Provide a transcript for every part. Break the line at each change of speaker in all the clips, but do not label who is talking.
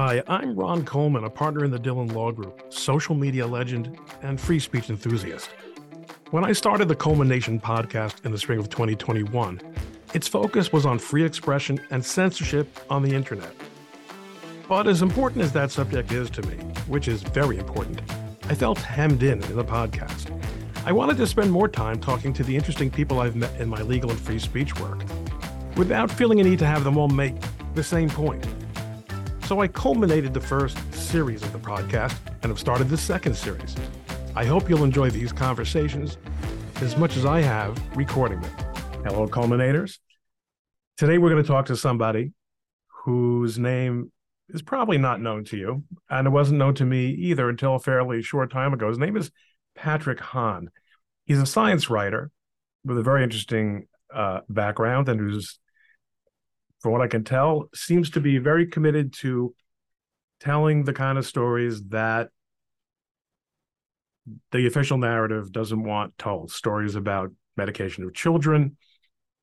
Hi, I'm Ron Coleman, a partner in the Dhillon Law Group, social media legend, and free speech enthusiast. When I started the Coleman Nation podcast in the spring of 2021, its focus was on free expression and censorship on the internet. But as important as that subject is to me, which is very important, I felt hemmed in in the podcast. I wanted to spend more time talking to the interesting people I've met in my legal and free speech work without feeling a need to have them all make the same point. So I culminated the first series of the podcast and have started the second series. I hope you'll enjoy these conversations as much as I have recording them. Hello, culminators. Today we're going to talk to somebody whose name is probably not known to you, and it wasn't known to me either until a fairly short time ago. His name is Patrick Hahn. He's a science writer with a very interesting uh, background and who's from what I can tell, seems to be very committed to telling the kind of stories that the official narrative doesn't want told. Stories about medication of children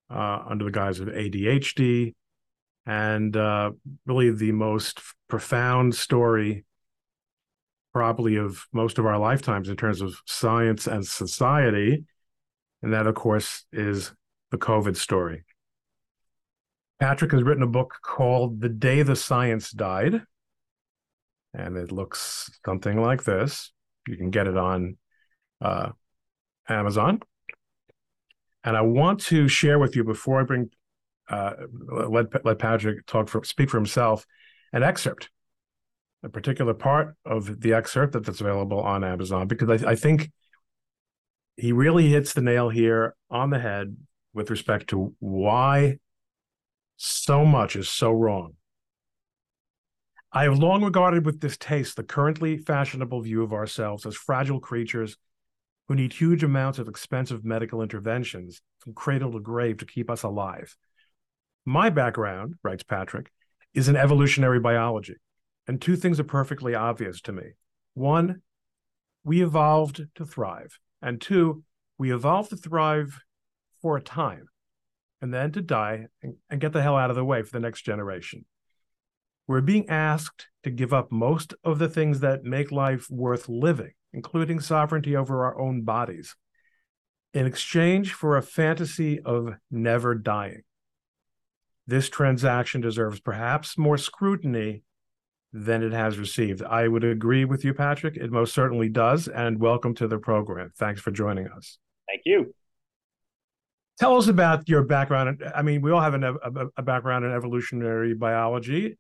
uh, under the guise of ADHD, and uh, really the most profound story, probably of most of our lifetimes in terms of science and society. And that, of course, is the COVID story. Patrick has written a book called The Day the Science Died. And it looks something like this. You can get it on uh, Amazon. And I want to share with you before I bring uh, let let Patrick talk for speak for himself an excerpt, a particular part of the excerpt that, that's available on Amazon because I, I think he really hits the nail here on the head with respect to why so much is so wrong. I have long regarded with distaste the currently fashionable view of ourselves as fragile creatures who need huge amounts of expensive medical interventions from cradle to grave to keep us alive. My background, writes Patrick, is in evolutionary biology, and two things are perfectly obvious to me. One, we evolved to thrive, and two, we evolved to thrive for a time and then to die and, and get the hell out of the way for the next generation. We're being asked to give up most of the things that make life worth living, including sovereignty over our own bodies, in exchange for a fantasy of never dying. This transaction deserves perhaps more scrutiny than it has received. I would agree with you, Patrick. It most certainly does. And welcome to the program. Thanks for joining us.
Thank you.
Tell us about your background. I mean, we all have an, a, a background in evolutionary biology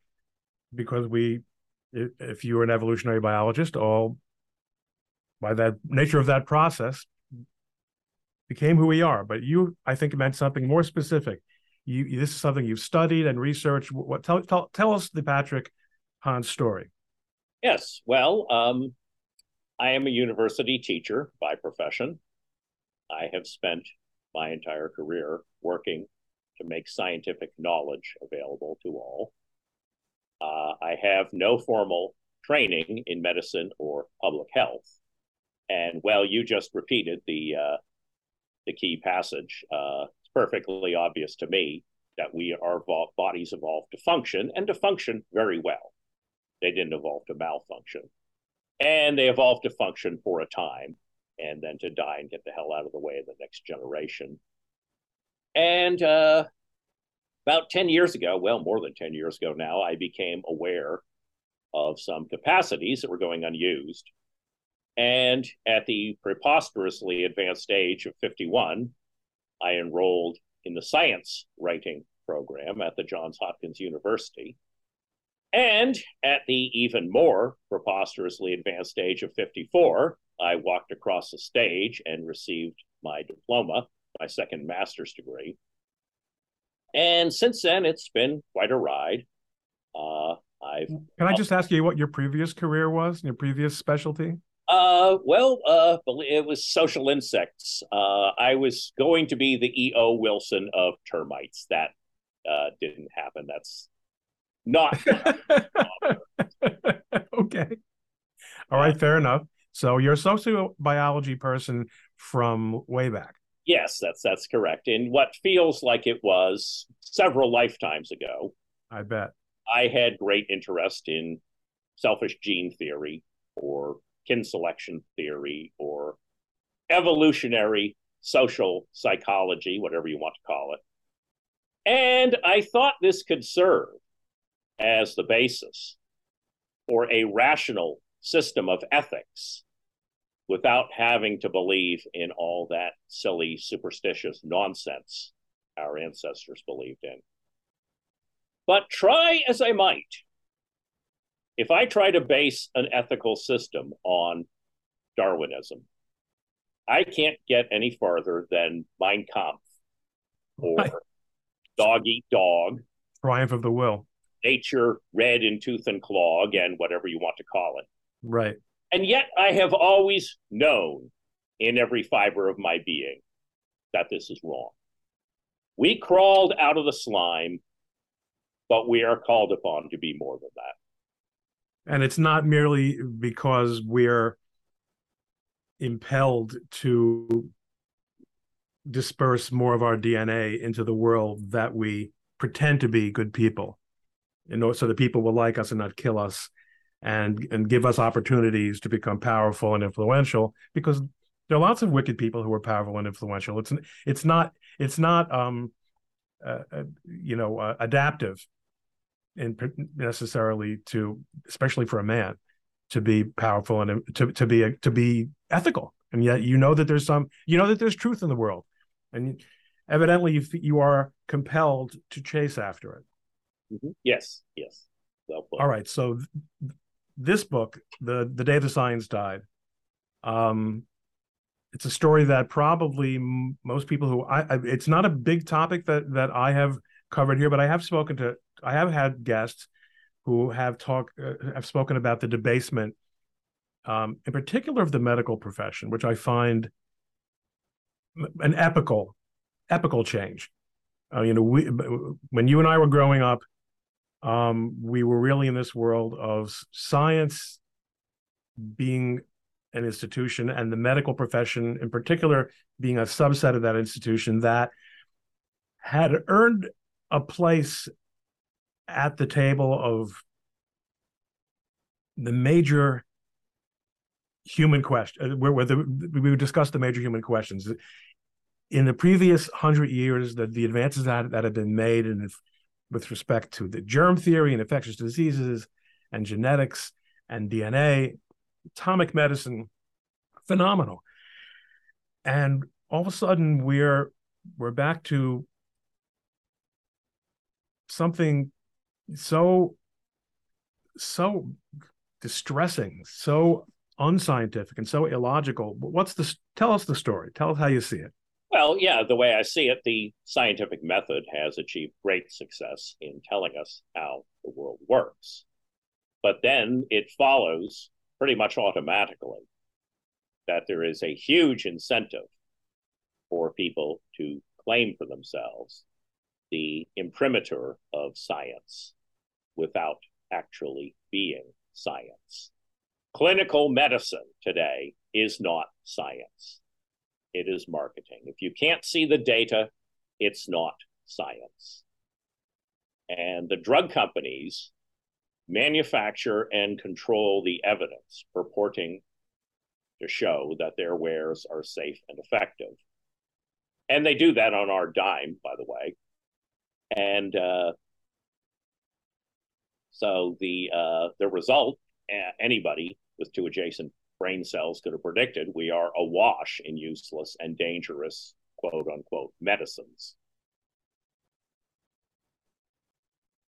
because we, if you were an evolutionary biologist, all by that nature of that process, became who we are. But you, I think, meant something more specific. You, this is something you've studied and researched. What tell tell, tell us the Patrick Hahn story?
Yes. Well, um, I am a university teacher by profession. I have spent my entire career working to make scientific knowledge available to all. Uh, I have no formal training in medicine or public health. And well, you just repeated the uh, the key passage. Uh, it's perfectly obvious to me that we our bodies evolved to function and to function very well. They didn't evolve to malfunction, and they evolved to function for a time and then to die and get the hell out of the way of the next generation. And uh, about 10 years ago, well, more than 10 years ago now, I became aware of some capacities that were going unused. And at the preposterously advanced age of 51, I enrolled in the science writing program at the Johns Hopkins University. And at the even more preposterously advanced age of 54, I walked across the stage and received my diploma, my second master's degree. And since then, it's been quite a ride. Uh, I've
can I just ask you what your previous career was, your previous specialty?
Uh, well, uh, it was social insects. Uh, I was going to be the E.O. Wilson of termites. That uh, didn't happen. That's not.
okay. All right, fair enough. So you're a sociobiology person from way back.
Yes, that's that's correct. In what feels like it was several lifetimes ago.
I bet.
I had great interest in selfish gene theory or kin selection theory or evolutionary social psychology, whatever you want to call it. And I thought this could serve as the basis for a rational system of ethics without having to believe in all that silly, superstitious nonsense our ancestors believed in. But try as I might, if I try to base an ethical system on Darwinism, I can't get any farther than Mein Kampf or right. Dog Eat Dog.
Triumph of the Will.
Nature red in tooth and claw, again, whatever you want to call it.
Right.
And yet I have always known in every fiber of my being that this is wrong. We crawled out of the slime, but we are called upon to be more than that.
And it's not merely because we're impelled to disperse more of our DNA into the world that we pretend to be good people, you know, so that people will like us and not kill us, and and give us opportunities to become powerful and influential. Because there are lots of wicked people who are powerful and influential. It's it's not it's not um, uh, uh, you know uh, adaptive, and necessarily to especially for a man to be powerful and to to be to be ethical and yet you know that there's some you know that there's truth in the world and evidently you, you are compelled to chase after it
mm-hmm. yes yes well
all right so this book the the day the science died um it's a story that probably most people who I, I it's not a big topic that that i have covered here but i have spoken to i have had guests who have talked uh, have spoken about the debasement um, in particular of the medical profession, which I find an epical, epical change. Uh, you know, we when you and I were growing up, um, we were really in this world of science being an institution, and the medical profession, in particular, being a subset of that institution that had earned a place at the table of the major human question uh, where, where the, we discussed the major human questions. In the previous hundred years the, the advances that, that have been made in, with respect to the germ theory and infectious diseases and genetics and dna atomic medicine phenomenal and all of a sudden we're we're back to something so so distressing so unscientific and so illogical. What's the tell us the story? Tell us how you see it.
Well, yeah, the way I see it, the scientific method has achieved great success in telling us how the world works. But then it follows pretty much automatically that there is a huge incentive for people to claim for themselves the imprimatur of science without actually being science. Clinical medicine today is not science, it is marketing. If you can't see the data, it's not science. And the drug companies manufacture and control the evidence purporting to show that their wares are safe and effective. And they do that on our dime, by the way. And uh, so the uh, the result, anybody with two adjacent brain cells could have predicted, we are awash in useless and dangerous quote unquote medicines.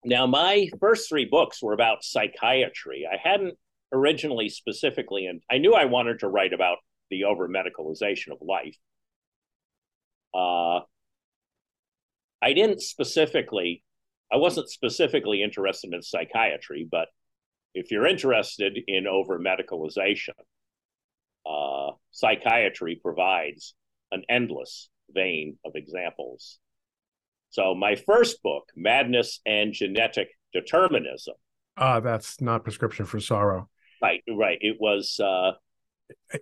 Now, my first three books were about psychiatry. I hadn't originally specifically, and I knew I wanted to write about the over medicalization of life. Uh, I didn't specifically, I wasn't specifically interested in psychiatry, but if you're interested in over medicalization, uh, psychiatry provides an endless vein of examples. So, my first book, Madness and Genetic Determinism.
Ah, uh, that's not prescription for sorrow.
Right, right. It was. Uh,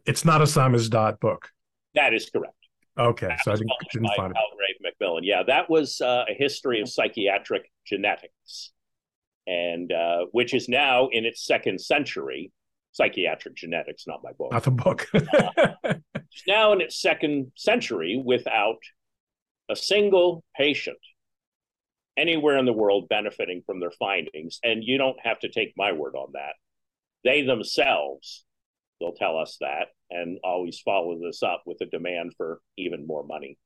it's not a Samizdat book.
That is correct.
Okay, that so I didn't, didn't find it.
Palgrave Macmillan. Yeah, that was uh, a history of psychiatric genetics and uh, which is now in its second century. Psychiatric genetics, not my book.
Not the book.
uh, it's now in its second century without a single patient anywhere in the world benefiting from their findings. And you don't have to take my word on that. They themselves will tell us that and always follow this up with a demand for even more money.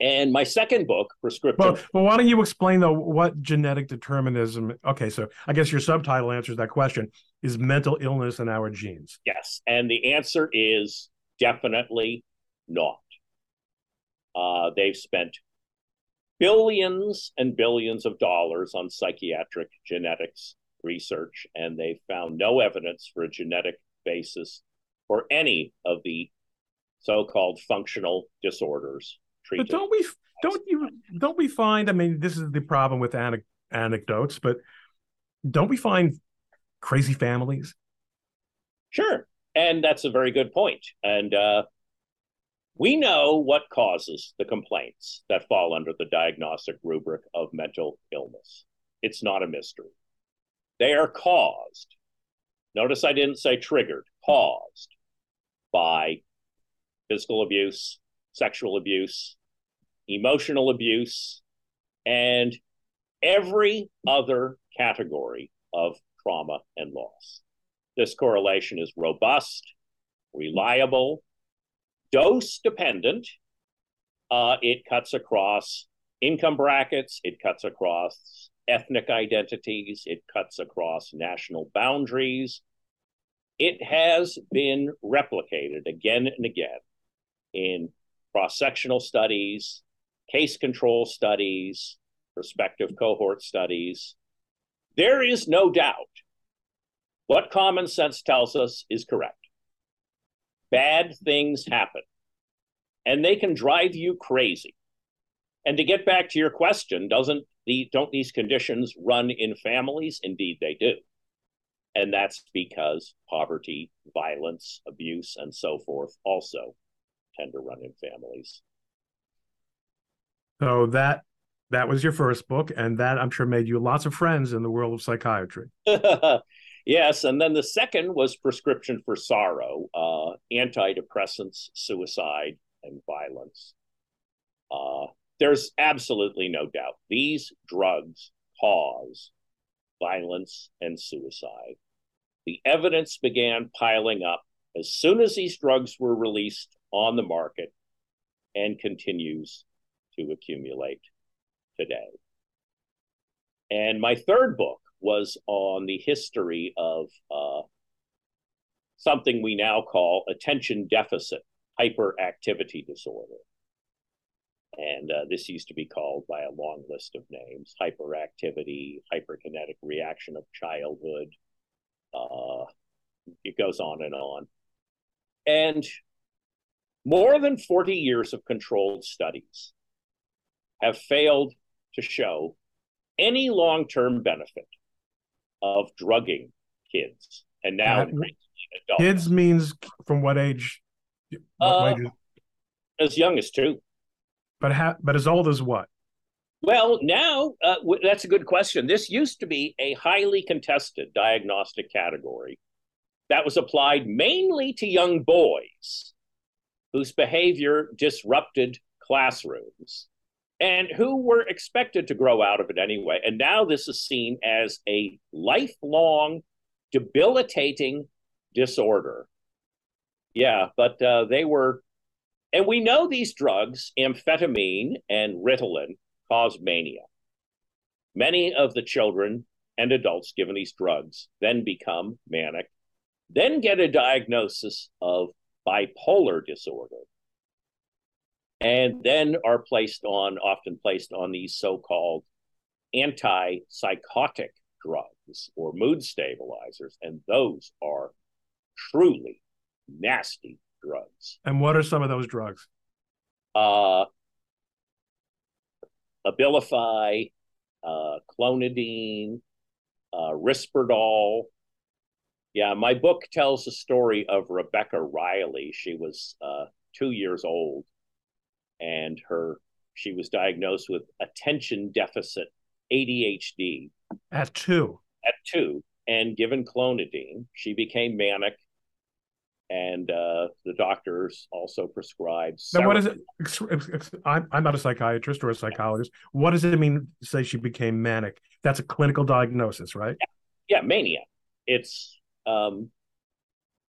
And my second book, Prescription.
Well, well, why don't you explain though what genetic determinism? Okay, so I guess your subtitle answers that question: is mental illness in our genes?
Yes, and the answer is definitely not. Uh, they've spent billions and billions of dollars on psychiatric genetics research, and they found no evidence for a genetic basis for any of the so-called functional disorders
treated. But don't we don't you don't we find? I mean, this is the problem with anecdotes, but don't we find crazy families?
Sure, and that's a very good point. And uh, we know what causes the complaints that fall under the diagnostic rubric of mental illness. It's not a mystery. They are caused. Notice I didn't say triggered, caused by physical abuse, sexual abuse, emotional abuse, and every other category of trauma and loss. This correlation is robust, reliable, dose dependent. Uh, it cuts across income brackets, it cuts across ethnic identities, it cuts across national boundaries. It has been replicated again and again in cross sectional studies, case control studies, prospective cohort studies. There is no doubt what common sense tells us is correct. Bad things happen, and they can drive you crazy. And to get back to your question, doesn't the don't these conditions run in families? Indeed, they do. And that's because poverty, violence, abuse, and so forth also tend to run in families.
So that that was your first book, and that I'm sure made you lots of friends in the world of psychiatry.
yes, and then the second was Prescription for Sorrow, uh, antidepressants, suicide, and violence. Uh, there's absolutely no doubt these drugs cause violence and suicide. The evidence began piling up as soon as these drugs were released on the market and continues to accumulate today. And my third book was on the history of uh, something we now call attention deficit hyperactivity disorder. And uh, this used to be called by a long list of names hyperactivity, hyperkinetic reaction of childhood. Uh, it goes on and on. And more than 40 years of controlled studies have failed to show any long term benefit of drugging kids. And now,
uh, kids means from what age?
What uh, as young as two.
But ha- but as old as what?
Well, now uh, w- that's a good question. This used to be a highly contested diagnostic category that was applied mainly to young boys whose behavior disrupted classrooms and who were expected to grow out of it anyway. And now this is seen as a lifelong, debilitating disorder. Yeah, but uh, they were, and we know these drugs, amphetamine and Ritalin, cause mania. Many of the children and adults given these drugs then become manic, then get a diagnosis of bipolar disorder and then are placed on, often placed on these so called antipsychotic drugs or mood stabilizers. And those are truly nasty drugs.
And what are some of those drugs?
Uh, Abilify, uh, clonidine, uh, Risperdal. Yeah, my book tells the story of Rebecca Riley. She was uh, two years old and her she was diagnosed with attention deficit ADHD
at two.
At two, and given clonidine, she became manic, and uh, the doctors also prescribed.
Now, what is it? I'm, I'm not a psychiatrist or a psychologist. What does it mean to say she became manic? That's a clinical diagnosis, right?
Yeah, yeah mania. It's um,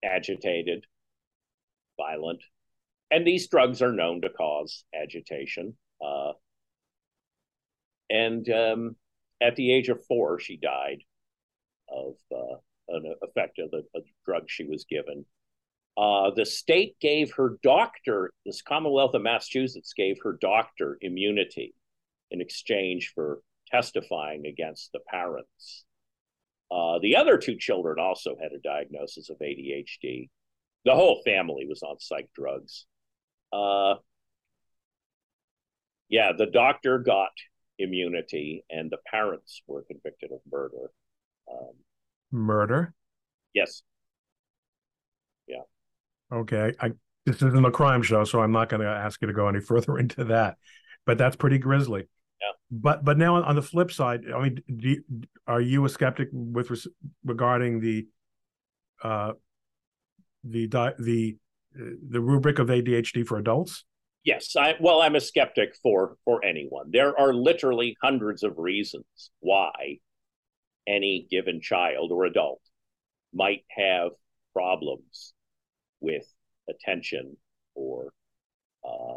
agitated, violent, and these drugs are known to cause agitation. Uh, and um, at the age of four, she died of uh, an effect of the, drug she was given. Uh, the state gave her doctor, this Commonwealth of Massachusetts gave her doctor immunity in exchange for testifying against the parents. Uh, the other two children also had a diagnosis of ADHD. The whole family was on psych drugs. Uh, yeah, the doctor got immunity, and the parents were convicted of murder. Um,
murder?
Yes. Yeah.
Okay. I this isn't a crime show, so I'm not going to ask you to go any further into that. But that's pretty grisly.
Yeah.
But but now on the flip side, I mean, you, are you a skeptic with regarding the uh the the the rubric of ADHD for adults?
Yes, I well, I'm a skeptic for for anyone. There are literally hundreds of reasons why any given child or adult might have problems with attention or uh,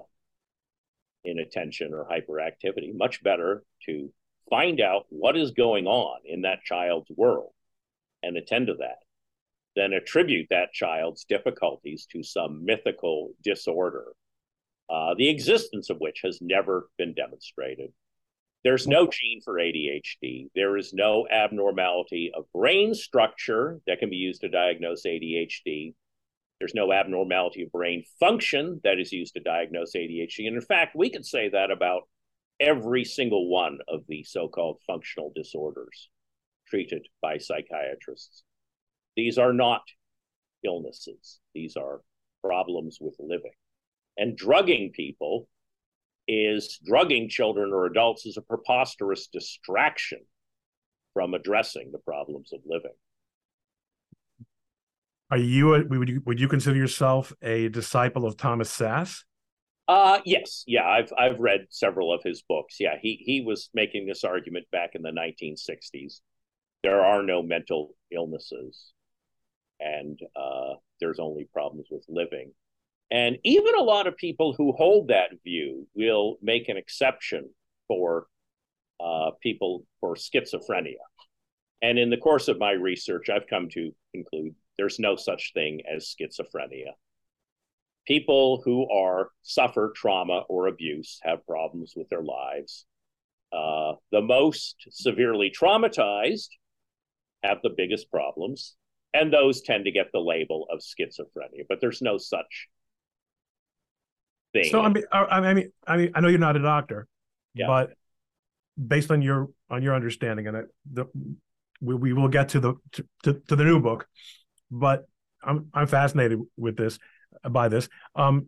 inattention or hyperactivity. Much better to find out what is going on in that child's world and attend to that than attribute that child's difficulties to some mythical disorder uh, the existence of which has never been demonstrated. There's no gene for ADHD. There is no abnormality of brain structure that can be used to diagnose ADHD. There's no abnormality of brain function that is used to diagnose ADHD. And in fact, we could say that about every single one of the so called functional disorders treated by psychiatrists. These are not illnesses, these are problems with living. And drugging people is drugging children or adults is a preposterous distraction from addressing the problems of living.
Are you a, would you would you consider yourself a disciple of Thomas Szasz?
Uh yes, yeah, I've I've read several of his books. Yeah, he he was making this argument back in the 1960s. There are no mental illnesses, and uh, there's only problems with living. And even a lot of people who hold that view will make an exception for uh, people for schizophrenia. And in the course of my research, I've come to conclude there's no such thing as schizophrenia. People who are suffer trauma or abuse have problems with their lives. Uh, the most severely traumatized have the biggest problems, and those tend to get the label of schizophrenia. But there's no such thing.
So I mean, I mean, I mean, I know you're not a doctor, yeah. but based on your on your understanding, and the we, we will get to the to, to, to the new book, but I'm I'm fascinated with this by this. Um,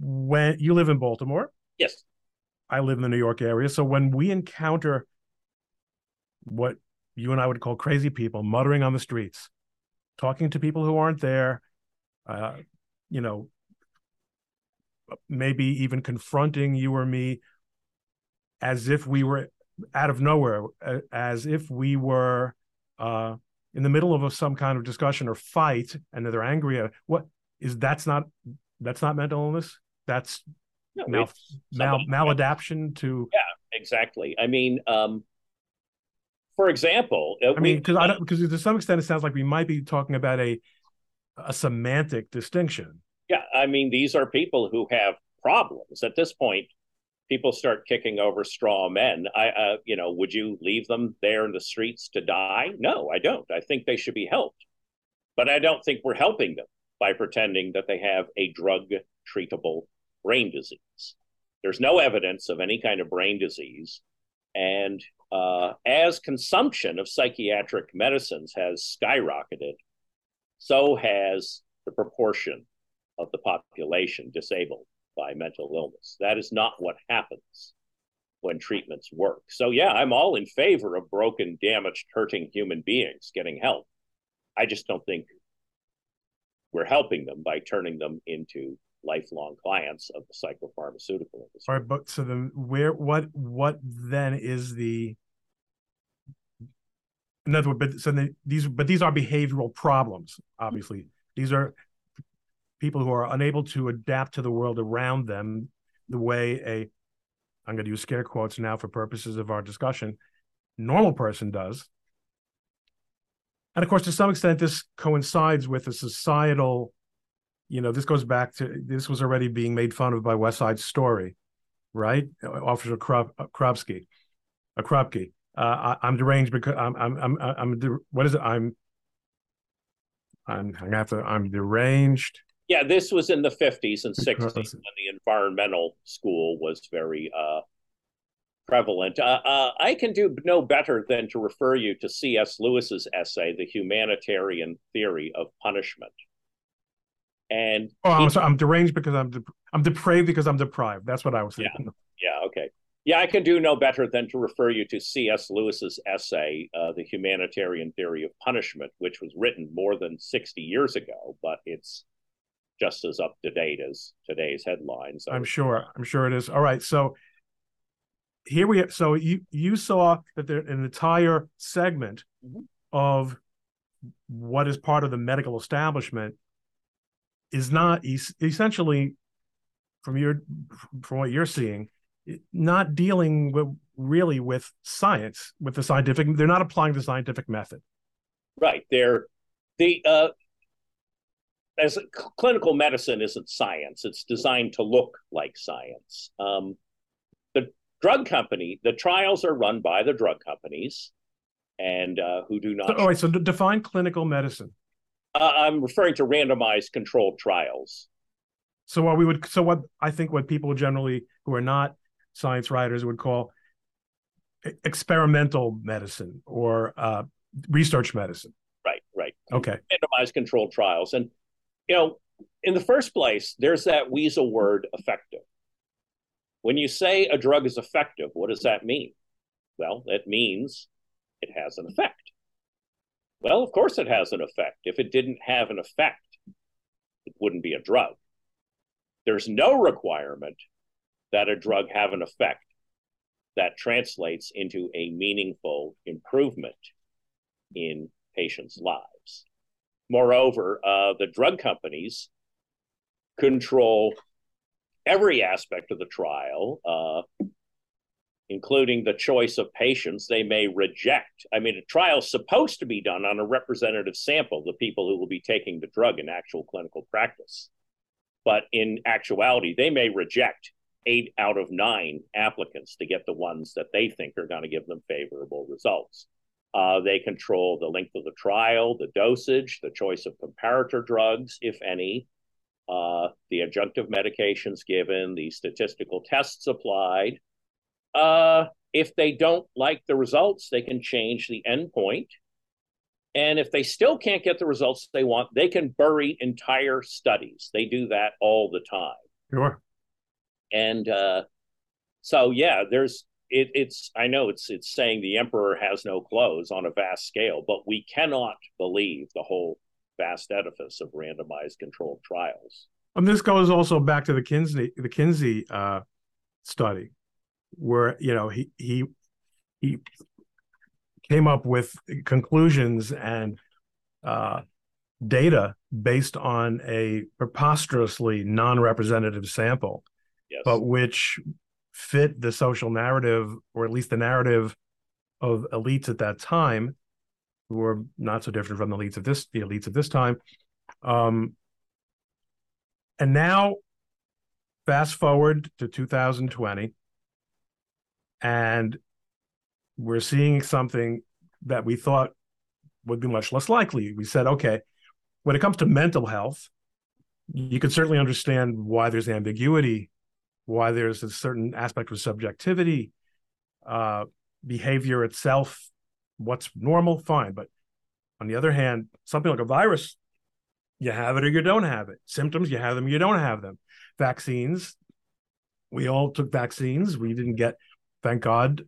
when you live in Baltimore,
yes,
I live in the New York area. So when we encounter what you and I would call crazy people muttering on the streets, talking to people who aren't there, uh, you know, maybe even confronting you or me as if we were out of nowhere, as if we were uh, in the middle of a, some kind of discussion or fight, and they're angry at what is that's not that's not mental illness. That's no, mal, mal maladaptation to
yeah, exactly. I mean, um, for example,
uh, I mean, because I don't because to some extent it sounds like we might be talking about a a semantic distinction.
Yeah, I mean, these are people who have problems. At this point, people start kicking over straw men. I, uh, you know, would you leave them there in the streets to die? No, I don't. I think they should be helped, but I don't think we're helping them by pretending that they have a drug treatable brain disease. There's no evidence of any kind of brain disease, and uh, as consumption of psychiatric medicines has skyrocketed, so has the proportion of the population disabled by mental illness. That is not what happens. when treatments work. So, yeah, I'm all in favor of broken, damaged, hurting human beings getting help. I just don't think we're helping them by turning them into lifelong clients of the psychopharmaceutical industry.
All right, but so then where what what then is the in other words, but so the, these but these are behavioral problems, obviously. These are people who are unable to adapt to the world around them the way a I'm going to use scare quotes now for purposes of our discussion, normal person does. And of course, to some extent, this coincides with a societal, you know, this goes back to this was already being made fun of by West Side Story, right? Officer Krop, Kropsky, uh, Krupke. Uh, I, am deranged because I'm, I'm, I'm, I'm, what is it? I'm, I'm, I'm have to, I'm deranged
yeah, this was in the 50s and 60s when the environmental school was very uh, prevalent. Uh, uh, I can do no better than to refer you to C.S. Lewis's essay, The Humanitarian Theory of Punishment. And
oh, I'm, sorry, I'm deranged because I'm de- I'm depraved because I'm deprived. That's what I was
thinking. Yeah, yeah, okay. Yeah, I can do no better than to refer you to C.S. Lewis's essay, uh, The Humanitarian Theory of Punishment, which was written more than 60 years ago, but it's just as up to date as today's headlines.
I'm sure. I'm sure it is. All right. So here we have, so you you saw that there an entire segment mm-hmm. of what is part of the medical establishment is not es- essentially from your from what you're seeing not dealing with really with science with the scientific they're not applying the scientific method
right they're the uh as clinical medicine isn't science, it's designed to look like science. Um, the drug company, the trials are run by the drug companies, and uh, who do not.
So, all right, so define clinical medicine.
Uh, I'm referring to randomized controlled trials.
So what we would, so what I think what people generally who are not science writers would call experimental medicine or uh, research medicine.
Right, right.
Okay.
Randomized controlled trials, and you know, in the first place, there's that weasel word effective. When you say a drug is effective, what does that mean? Well, it means it has an effect. Well, of course it has an effect. If it didn't have an effect, it wouldn't be a drug. There's no requirement that a drug have an effect that translates into a meaningful improvement in patients' lives. Moreover, uh, the drug companies control every aspect of the trial, uh, including the choice of patients they may reject. I mean, a trial is supposed to be done on a representative sample, the people who will be taking the drug in actual clinical practice. But in actuality, they may reject eight out of nine applicants to get the ones that they think are going to give them favorable results. Uh, they control the length of the trial, the dosage, the choice of comparator drugs, if any, uh, the adjunctive medications given, the statistical tests applied. Uh, if they don't like the results, they can change the endpoint. And if they still can't get the results they want, they can bury entire studies. They do that all the time.
Sure.
And uh, so, yeah, there's it, it's I know it's it's saying the emperor has no clothes on a vast scale, but we cannot believe the whole vast edifice of randomized controlled trials.
And this goes also back to the Kinsey the Kinsey uh, study, where you know he he he came up with conclusions and uh, data based on a preposterously non-representative sample,
yes.
but which fit the social narrative, or at least the narrative of elites at that time, who were not so different from the elites of this the elites of this time. Um, and now, fast forward to 2020, and we're seeing something that we thought would be much less likely. We said, okay, when it comes to mental health, you can certainly understand why there's ambiguity why there's a certain aspect of subjectivity, uh, behavior itself, what's normal, fine. But on the other hand, something like a virus, you have it or you don't have it. Symptoms, you have them, you don't have them. Vaccines, we all took vaccines. We didn't get thank God,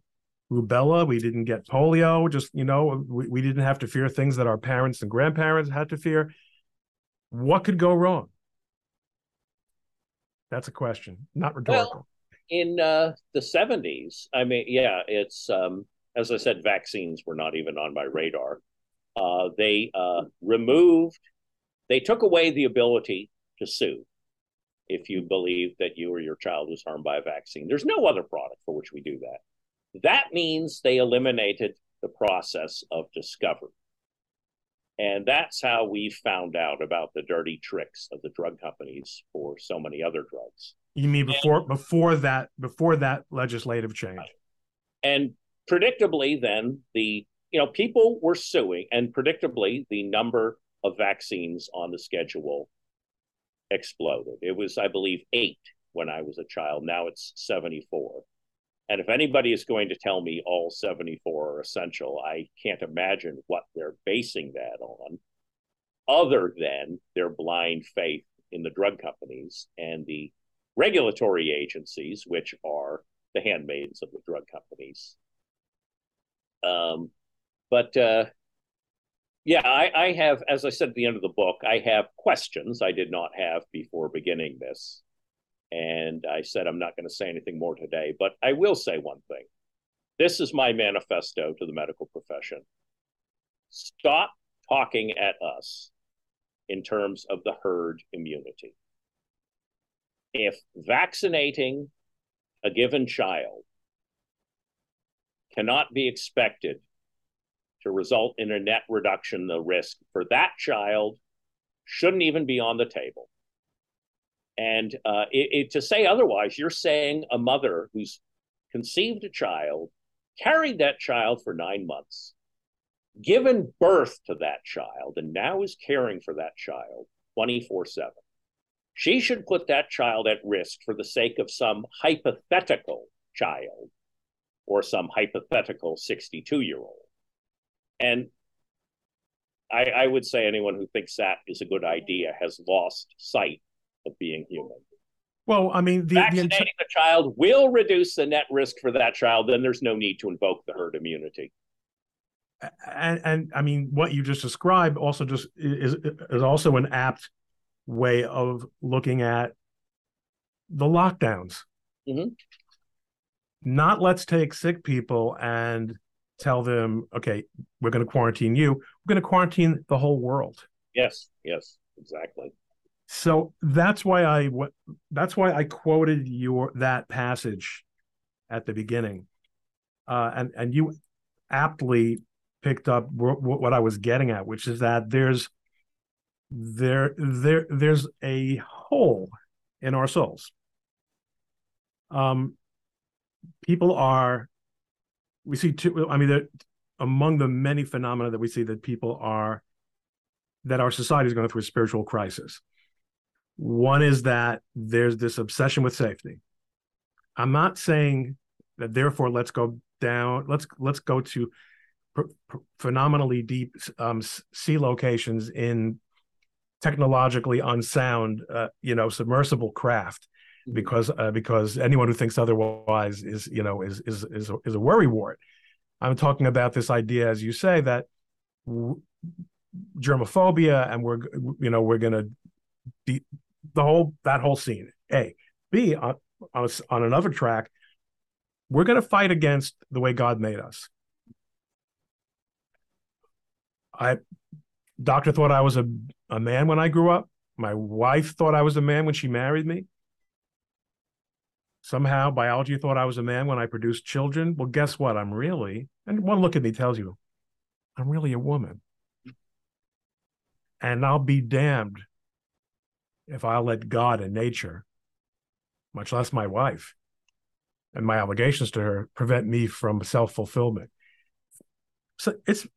rubella. We didn't get polio. Just you know, we, we didn't have to fear things that our parents and grandparents had to fear. What could go wrong? That's a question, not rhetorical. Well,
in uh, the 70s, I mean, yeah, it's, um, as I said, vaccines were not even on my radar. Uh, they uh, removed, they took away the ability to sue if you believe that you or your child was harmed by a vaccine. There's no other product for which we do that. That means they eliminated the process of discovery. And that's how we found out about the dirty tricks of the drug companies for so many other drugs.
You mean before and, before that before that legislative change?
And predictably, then the you know people were suing, and predictably the number of vaccines on the schedule exploded. It was, I believe, eight when I was a child. Now it's seventy four. And if anybody is going to tell me all 74 are essential, I can't imagine what they're basing that on, other than their blind faith in the drug companies and the regulatory agencies, which are the handmaids of the drug companies. Um, but uh, yeah, I, I have, as I said at the end of the book, I have questions I did not have before beginning this. And I said, I'm not going to say anything more today, but I will say one thing. This is my manifesto to the medical profession. Stop talking at us in terms of the herd immunity. If vaccinating a given child cannot be expected to result in a net reduction the risk for that child shouldn't even be on the table. And uh, it, it, to say otherwise, you're saying a mother who's conceived a child, carried that child for nine months, given birth to that child, and now is caring for that child 24 7. She should put that child at risk for the sake of some hypothetical child or some hypothetical 62 year old. And I, I would say anyone who thinks that is a good idea has lost sight of being human.
Well, I mean, the,
vaccinating the, the child will reduce the net risk for that child. Then there's no need to invoke the herd immunity.
And, and I mean, what you just described also just is is also an apt way of looking at the lockdowns.
Mm-hmm.
Not let's take sick people and tell them, okay, we're going to quarantine you. We're going to quarantine the whole world.
Yes, yes, exactly.
So that's why I that's why I quoted your that passage at the beginning, uh, and and you aptly picked up what I was getting at, which is that there's there there there's a hole in our souls. Um, people are we see two. I mean, among the many phenomena that we see that people are that our society is going through a spiritual crisis one is that there's this obsession with safety. I'm not saying that therefore let's go down, let's let's go to phenomenally deep um, sea locations in technologically unsound, uh, you know, submersible craft. Because uh, because anyone who thinks otherwise is you know is is is a, is a worry wart. I'm talking about this idea, as you say, that w- germophobia, and we're you know we're going to de- the whole that whole scene. A, B on on, on another track, we're going to fight against the way God made us. I doctor thought I was a, a man when I grew up. My wife thought I was a man when she married me. Somehow biology thought I was a man when I produced children. Well, guess what? I'm really, and one look at me tells you, I'm really a woman. And I'll be damned if I let God and nature, much less my wife and my obligations to her, prevent me from self fulfillment. So it's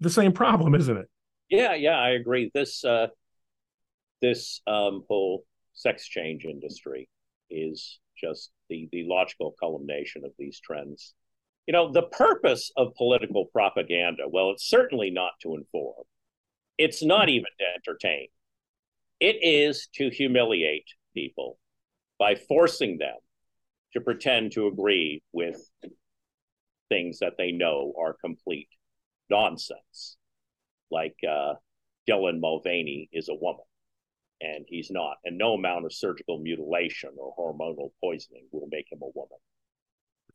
the same problem, isn't it?
Yeah, yeah, I agree. This uh, this um, whole sex change industry is just the the logical culmination of these trends. You know, the purpose of political propaganda, well, it's certainly not to inform. It's not even to entertain. It is to humiliate people by forcing them to pretend to agree with things that they know are complete nonsense. Like uh, Dylan Mulvaney is a woman, and he's not. And no amount of surgical mutilation or hormonal poisoning will make him a woman.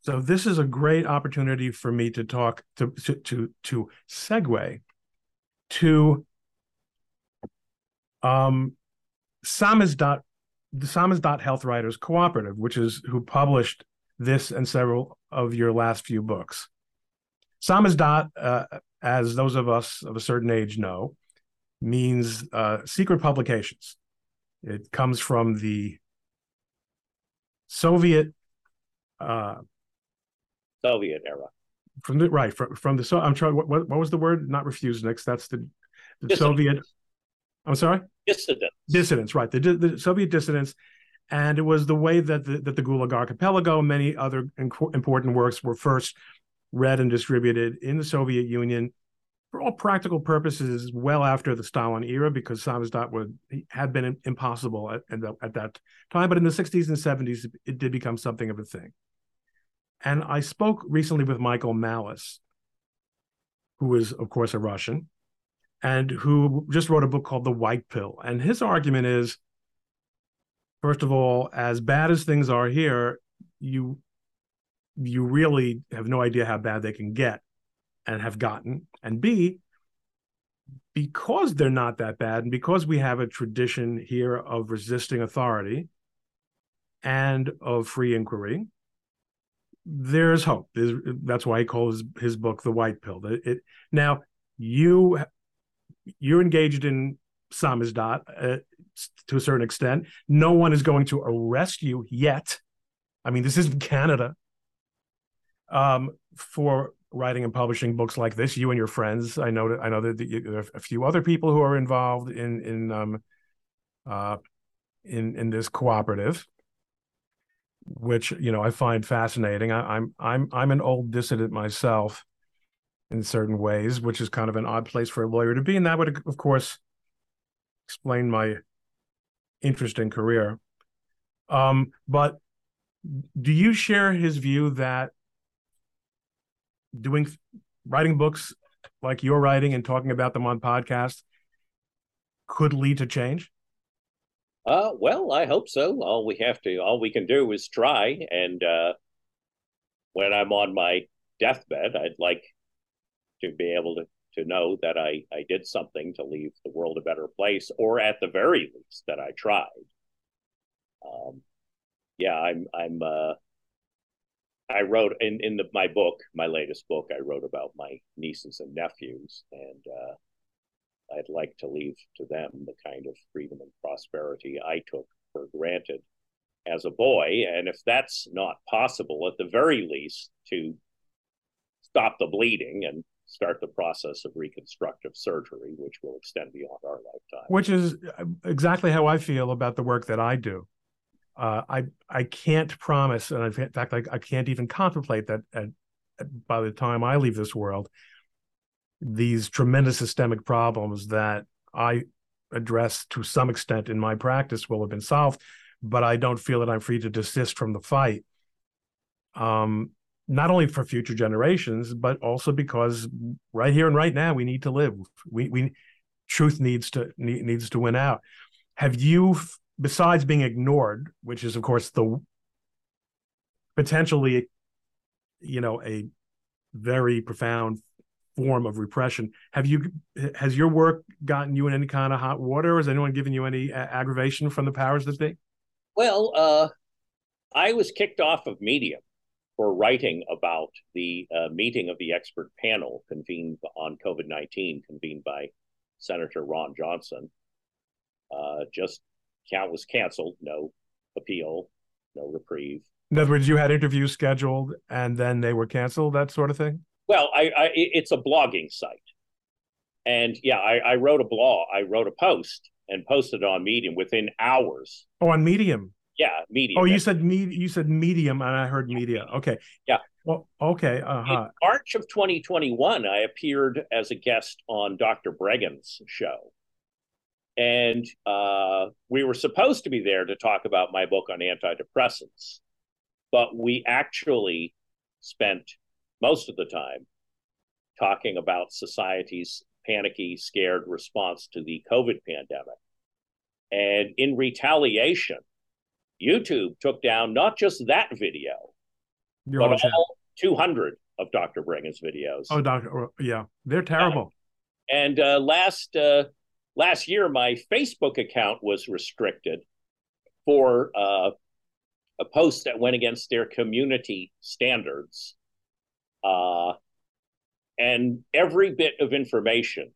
So this is a great opportunity for me to talk to to to, to segue to um Samizdat the Samizdat Health Writers Cooperative, which is who published this and several of your last few books. Samizdat, uh, as those of us of a certain age know, means uh, secret publications. It comes from the Soviet uh,
Soviet era.
From the right from, from the so I'm trying what, what was the word? Not refuseniks that's the, the Soviet I'm sorry?
Dissidents.
Dissidents right. The, the Soviet dissidents. And it was the way that the, that the Gulag Archipelago and many other important works were first read and distributed in the Soviet Union for all practical purposes well after the Stalin era because samizdat would had been impossible at, at, at that time but in the 60s and 70s it did become something of a thing and I spoke recently with Michael Malice, who is, of course, a Russian, and who just wrote a book called The White Pill. And his argument is first of all, as bad as things are here, you you really have no idea how bad they can get and have gotten. And B, because they're not that bad, and because we have a tradition here of resisting authority and of free inquiry, there's hope. There's, that's why he calls his, his book "The White Pill." It, it, now you you're engaged in samizdat uh, to a certain extent. No one is going to arrest you yet. I mean, this isn't Canada. Um, for writing and publishing books like this, you and your friends. I know I know that there are a few other people who are involved in in um, uh, in in this cooperative which you know I find fascinating. I, I'm I'm I'm an old dissident myself in certain ways, which is kind of an odd place for a lawyer to be, and that would of course explain my interesting career. Um, but do you share his view that doing writing books like you're writing and talking about them on podcasts could lead to change?
Uh, well, I hope so. All we have to, all we can do is try. And uh, when I'm on my deathbed, I'd like to be able to to know that I I did something to leave the world a better place, or at the very least that I tried. Um, yeah, I'm I'm. Uh, I wrote in in the, my book, my latest book. I wrote about my nieces and nephews, and uh, I'd like to leave to them the kind of freedom and prosperity I took for granted as a boy. And if that's not possible, at the very least, to stop the bleeding and start the process of reconstructive surgery, which will extend beyond our lifetime.
Which is uh, exactly how I feel about the work that I do. Uh, I I can't promise, and in fact, I, I can't even contemplate that at, at, by the time I leave this world, these tremendous systemic problems that I address to some extent in my practice will have been solved, but I don't feel that I'm free to desist from the fight. Um, not only for future generations, but also because right here and right now we need to live. We we truth needs to needs to win out. Have you, besides being ignored, which is of course the potentially, you know, a very profound form of repression. Have you has your work gotten you in any kind of hot water? Has anyone given you any aggravation from the powers that be?
Well, uh, I was kicked off of Medium for writing about the uh, meeting of the expert panel convened on COVID nineteen, convened by Senator Ron Johnson. Uh, just count was canceled. No appeal. No reprieve.
In other words, you had interviews scheduled and then they were canceled. That sort of thing.
Well, I, I it's a blogging site, and yeah, I, I wrote a blog. I wrote a post and posted on Medium within hours.
Oh, on Medium.
Yeah, Medium.
Oh, you said me. You said Medium, and I heard Media. Okay.
Yeah.
Well, okay. Uh-huh.
In March of 2021, I appeared as a guest on Dr. Breggin's show. And uh, we were supposed to be there to talk about my book on antidepressants. but we actually spent most of the time talking about society's panicky, scared response to the COVID pandemic. And in retaliation, YouTube took down not just that video, You're but all 200 of Dr. Breggin's videos.
Oh, Doctor, yeah, they're terrible.
And uh, last uh, last year, my Facebook account was restricted for uh, a post that went against their community standards. Uh, and every bit of information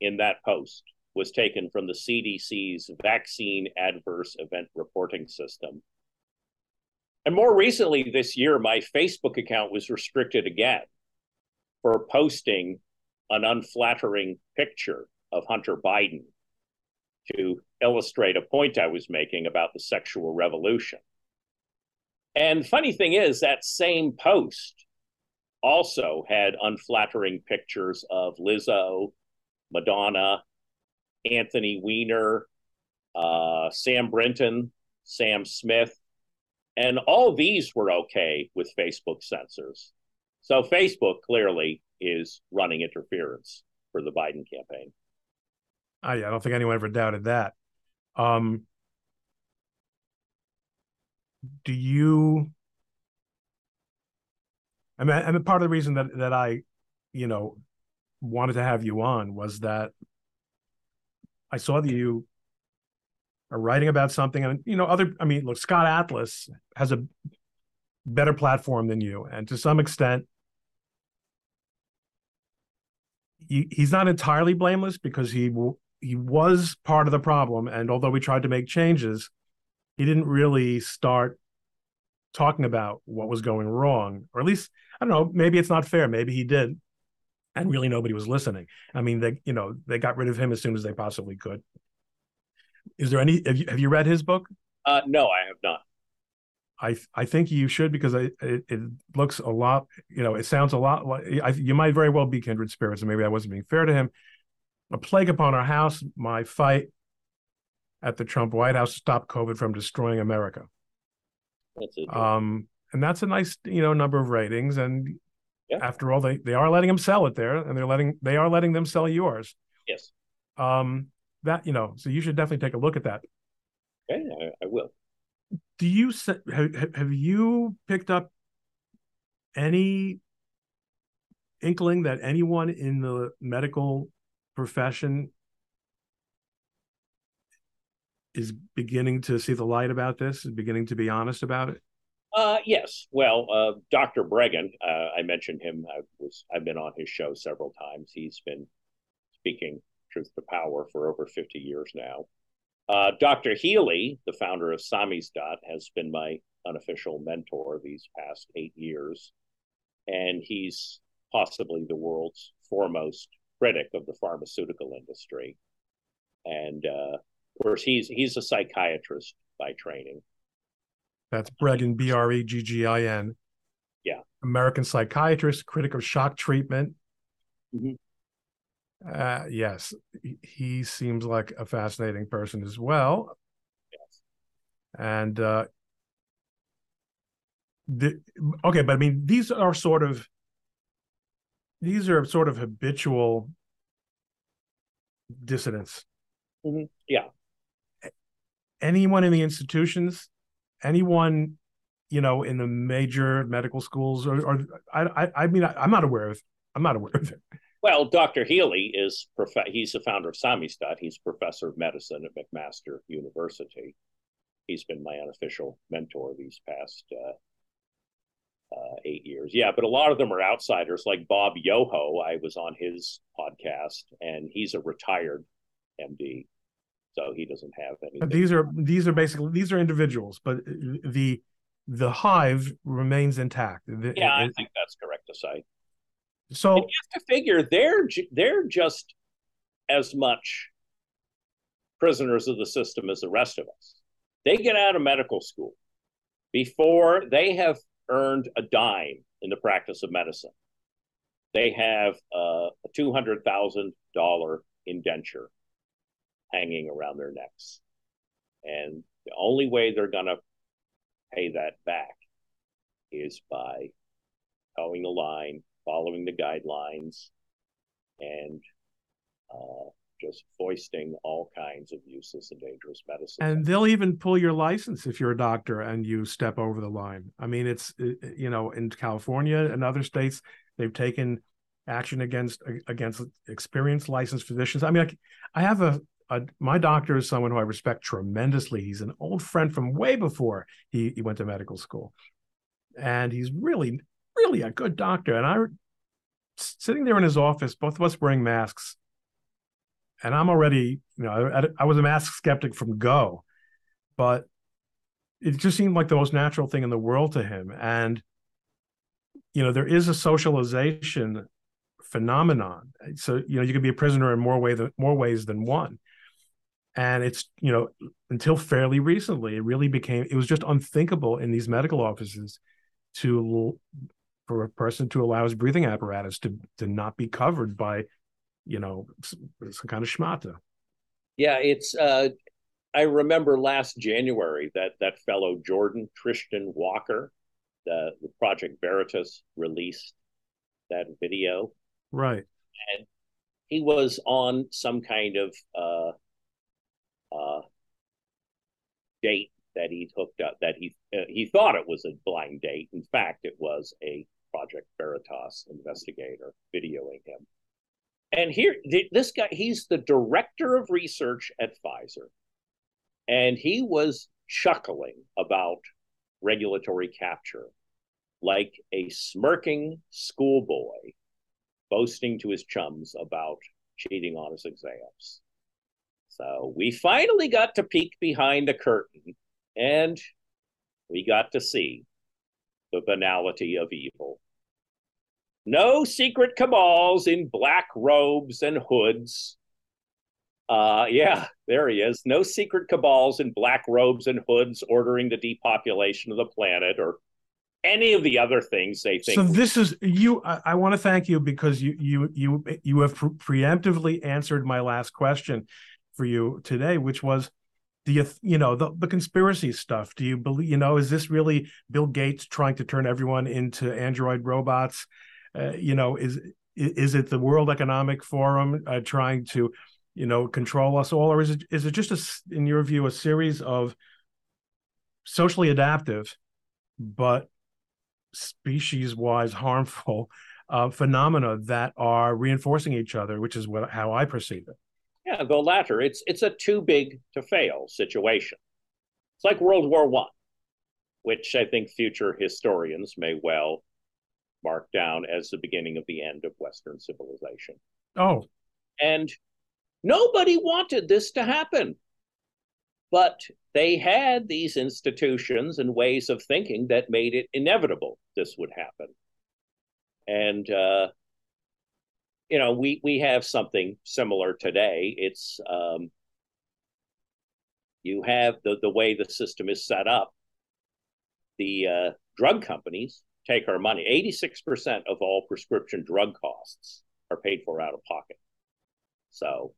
in that post was taken from the CDC's vaccine adverse event reporting system. And more recently this year, my Facebook account was restricted again for posting an unflattering picture of Hunter Biden to illustrate a point I was making about the sexual revolution. And funny thing is, that same post also had unflattering pictures of Lizzo, Madonna, Anthony Weiner, uh, Sam Brinton, Sam Smith, and all these were okay with Facebook censors. So Facebook clearly is running interference for the Biden campaign.
I, I don't think anyone ever doubted that. Um, do you I mean, I mean, part of the reason that that I, you know, wanted to have you on was that I saw that you are writing about something, and you know, other. I mean, look, Scott Atlas has a better platform than you, and to some extent, he, he's not entirely blameless because he he was part of the problem, and although we tried to make changes, he didn't really start talking about what was going wrong, or at least I don't know. Maybe it's not fair. Maybe he did, and really nobody was listening. I mean, they you know they got rid of him as soon as they possibly could. Is there any? Have you, have you read his book?
Uh, no, I have not.
I I think you should because I, it, it looks a lot. You know, it sounds a lot like I, you might very well be kindred spirits, and maybe I wasn't being fair to him. A plague upon our house. My fight at the Trump White House stopped COVID from destroying America. That's it. Um, and that's a nice you know number of ratings and yeah. after all they they are letting them sell it there and they're letting they are letting them sell yours
yes
um that you know so you should definitely take a look at that
okay i, I will
do you have, have you picked up any inkling that anyone in the medical profession is beginning to see the light about this is beginning to be honest about it
uh, yes. Well, uh, Dr. Breggin, uh, I mentioned him. I was I've been on his show several times. He's been speaking truth to power for over 50 years now. Uh, Dr. Healy, the founder of Samizdat, has been my unofficial mentor these past eight years, and he's possibly the world's foremost critic of the pharmaceutical industry. And uh, of course, he's he's a psychiatrist by training.
That's Breggin, B R E G G I N.
Yeah.
American psychiatrist, critic of shock treatment.
Mm-hmm.
Uh, yes, he seems like a fascinating person as well.
Yes.
And uh, the, okay, but I mean, these are sort of these are sort of habitual dissidents.
Mm-hmm. Yeah.
Anyone in the institutions anyone you know in the major medical schools or, or I, I mean I, am not aware of i'm not aware of it
well dr healy is prof- he's the founder of samizdat he's professor of medicine at mcmaster university he's been my unofficial mentor these past uh, uh, eight years yeah but a lot of them are outsiders like bob yoho i was on his podcast and he's a retired md so he doesn't have any.
These are these are basically these are individuals, but the the hive remains intact.
The, yeah, it, I think that's correct to say.
So
and you have to figure they're they're just as much prisoners of the system as the rest of us. They get out of medical school before they have earned a dime in the practice of medicine. They have a hundred thousand dollar indenture hanging around their necks. And the only way they're going to pay that back is by toeing the line, following the guidelines, and uh, just foisting all kinds of useless and dangerous medicine.
And they'll even pull your license if you're a doctor and you step over the line. I mean, it's you know in California and other states they've taken action against against experienced licensed physicians. I mean, I, I have a, a, my doctor is someone who I respect tremendously. He's an old friend from way before he, he went to medical school, and he's really really a good doctor. And I sitting there in his office, both of us wearing masks and I'm already, you know, I, I, was a mask skeptic from go, but it just seemed like the most natural thing in the world to him. And, you know, there is a socialization phenomenon. So, you know, you can be a prisoner in more way than more ways than one. And it's, you know, until fairly recently, it really became, it was just unthinkable in these medical offices to, for a person to allow his breathing apparatus to, to not be covered by you know, some kind of schmata.
Yeah, it's. Uh, I remember last January that that fellow Jordon Trishton Walker, the, the Project Veritas released that video.
Right.
And he was on some kind of uh, uh, date that he'd hooked up. That he uh, he thought it was a blind date. In fact, it was a Project Veritas investigator videoing him and here, this guy, he's the director of research at Pfizer. And he was chuckling about regulatory capture like a smirking schoolboy boasting to his chums about cheating on his exams. So we finally got to peek behind the curtain and we got to see the banality of evil. No secret cabals in black robes and hoods. Uh, yeah, there he is. No secret cabals in black robes and hoods ordering the depopulation of the planet or any of the other things they think.
So this is you. I, I want to thank you because you you you you have pre- preemptively answered my last question for you today, which was do you you know the, the conspiracy stuff do you believe you know is this really bill gates trying to turn everyone into android robots uh, you know, is is it the World Economic Forum uh, trying to, you know, control us all, or is it is it just a, in your view a series of socially adaptive, but species-wise harmful uh, phenomena that are reinforcing each other, which is what how I perceive it.
Yeah, the latter. It's it's a too big to fail situation. It's like World War One, which I think future historians may well marked down as the beginning of the end of Western civilization.
Oh.
And nobody wanted this to happen. But they had these institutions and ways of thinking that made it inevitable this would happen. And, uh, you know, we, we have something similar today. It's um, you have the, the way the system is set up. The uh, drug companies take our money. 86% of all prescription drug costs are paid for out of pocket. So,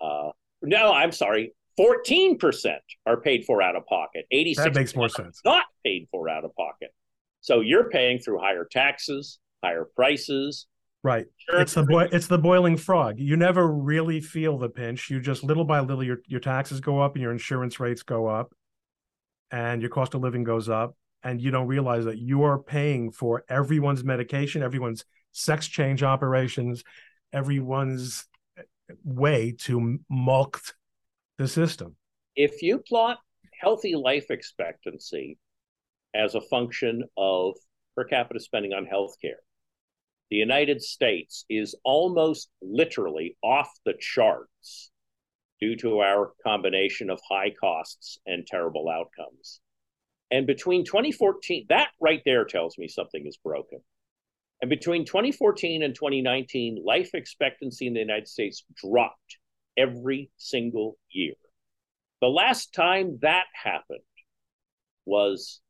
uh, no, I'm sorry, 14% are paid for out of pocket. 86
That makes more sense.
Not paid for out of pocket. So you're paying through higher taxes, higher prices.
Right. It's the boy it's the boiling frog. You never really feel the pinch. You just little by little your your taxes go up and your insurance rates go up and your cost of living goes up and you don't realize that you are paying for everyone's medication, everyone's sex change operations, everyone's eh, way to mulk the system.
If you plot healthy life expectancy as a function of per capita spending on healthcare, the United States is almost literally off the charts due to our combination of high costs and terrible outcomes. And between 2014, that right there tells me something is broken. And between 2014 and 2019, life expectancy in the United States dropped every single year. The last time that happened was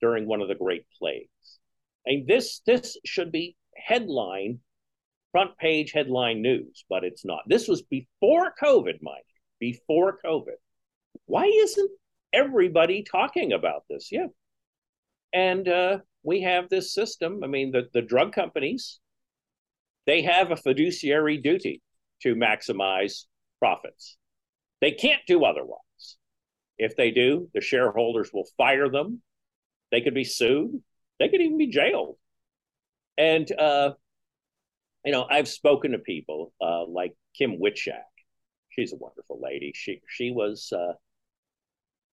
during one of the Great Plagues. And this this should be headline, front page headline news, but it's not. This was before COVID, mind you, before COVID. Why isn't everybody talking about this. Yeah. And uh, we have this system. I mean, the, the drug companies, they have a fiduciary duty to maximize profits. They can't do otherwise. If they do, the shareholders will fire them. They could be sued. They could even be jailed. And, uh, you know, I've spoken to people uh, like Kim Witczak. She's a wonderful lady. She she was uh,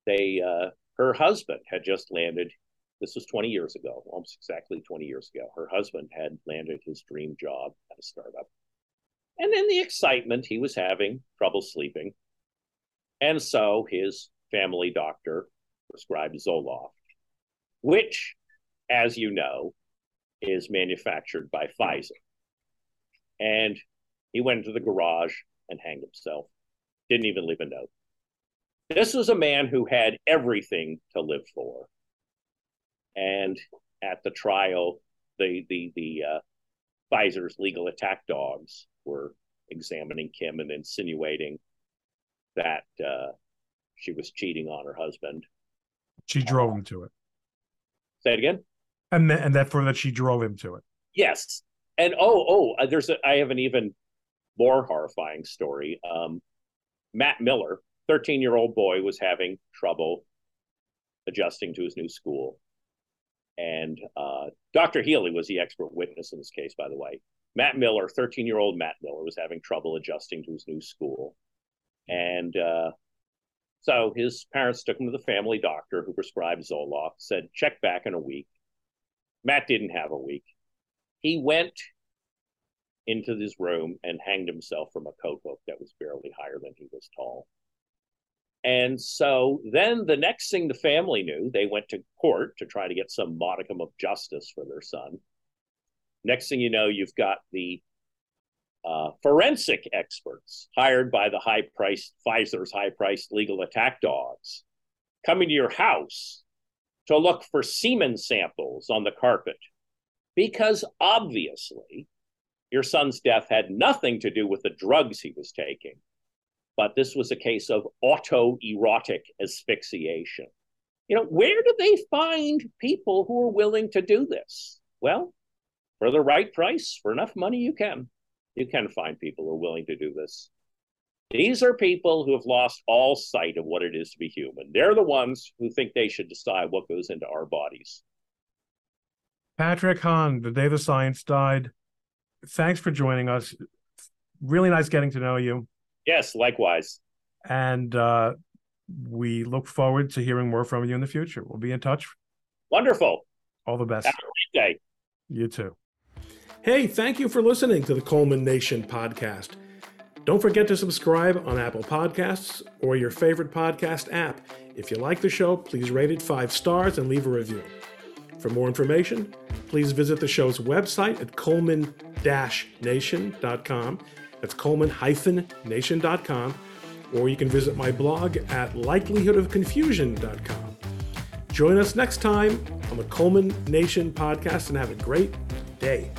they uh, her husband had just landed. This was 20 years ago, almost exactly 20 years ago. Her husband had landed his dream job at a startup. And in the excitement, he was having trouble sleeping. And so his family doctor prescribed Zoloft, which, as you know, is manufactured by Pfizer. And he went into the garage and hanged himself. Didn't even leave a note. This was a man who had everything to live for. And at the trial, the the the uh, Pfizer's legal attack dogs were examining Kim and insinuating that uh, she was cheating on her husband.
She drove him to it.
Say it again.
And th- and that for that she drove him to it.
Yes, and oh oh, uh, there's a I have an even more horrifying story. Um, Matt Miller, 13 year old boy, was having trouble adjusting to his new school. And uh, Dr. Healy was the expert witness in this case, by the way. Matt Miller, 13 year old Matt Miller, was having trouble adjusting to his new school. And uh, so his parents took him to the family doctor who prescribed Zoloft, said, check back in a week. Matt didn't have a week. He went into his room and hanged himself from a coat hook that was barely higher than he was tall. And so then the next thing the family knew, they went to court to try to get some modicum of justice for their son. Next thing you know, you've got the uh, forensic experts hired by the high priced Pfizer's high priced legal attack dogs coming to your house to look for semen samples on the carpet because obviously your son's death had nothing to do with the drugs he was taking, but this was a case of autoerotic asphyxiation. You know, where do they find people who are willing to do this? Well, for the right price, for enough money, you can. You can find people who are willing to do this. These are people who have lost all sight of what it is to be human. They're the ones who think they should decide what goes into our bodies.
Patrick Hahn, the day the science died, thanks for joining us. Really nice getting to know you.
Yes, likewise.
And uh, we look forward to hearing more from you in the future. We'll be in touch.
Wonderful.
All the best.
Have a great day.
You too. Hey, thank you for listening to the Coleman Nation podcast. Don't forget to subscribe on Apple Podcasts or your favorite podcast app. If you like the show, please rate it five stars and leave a review. For more information, please visit the show's website at coleman-nation.com. That's coleman-nation.com. Or you can visit my blog at likelihoodofconfusion.com. Join us next time on the Coleman Nation podcast and have a great day.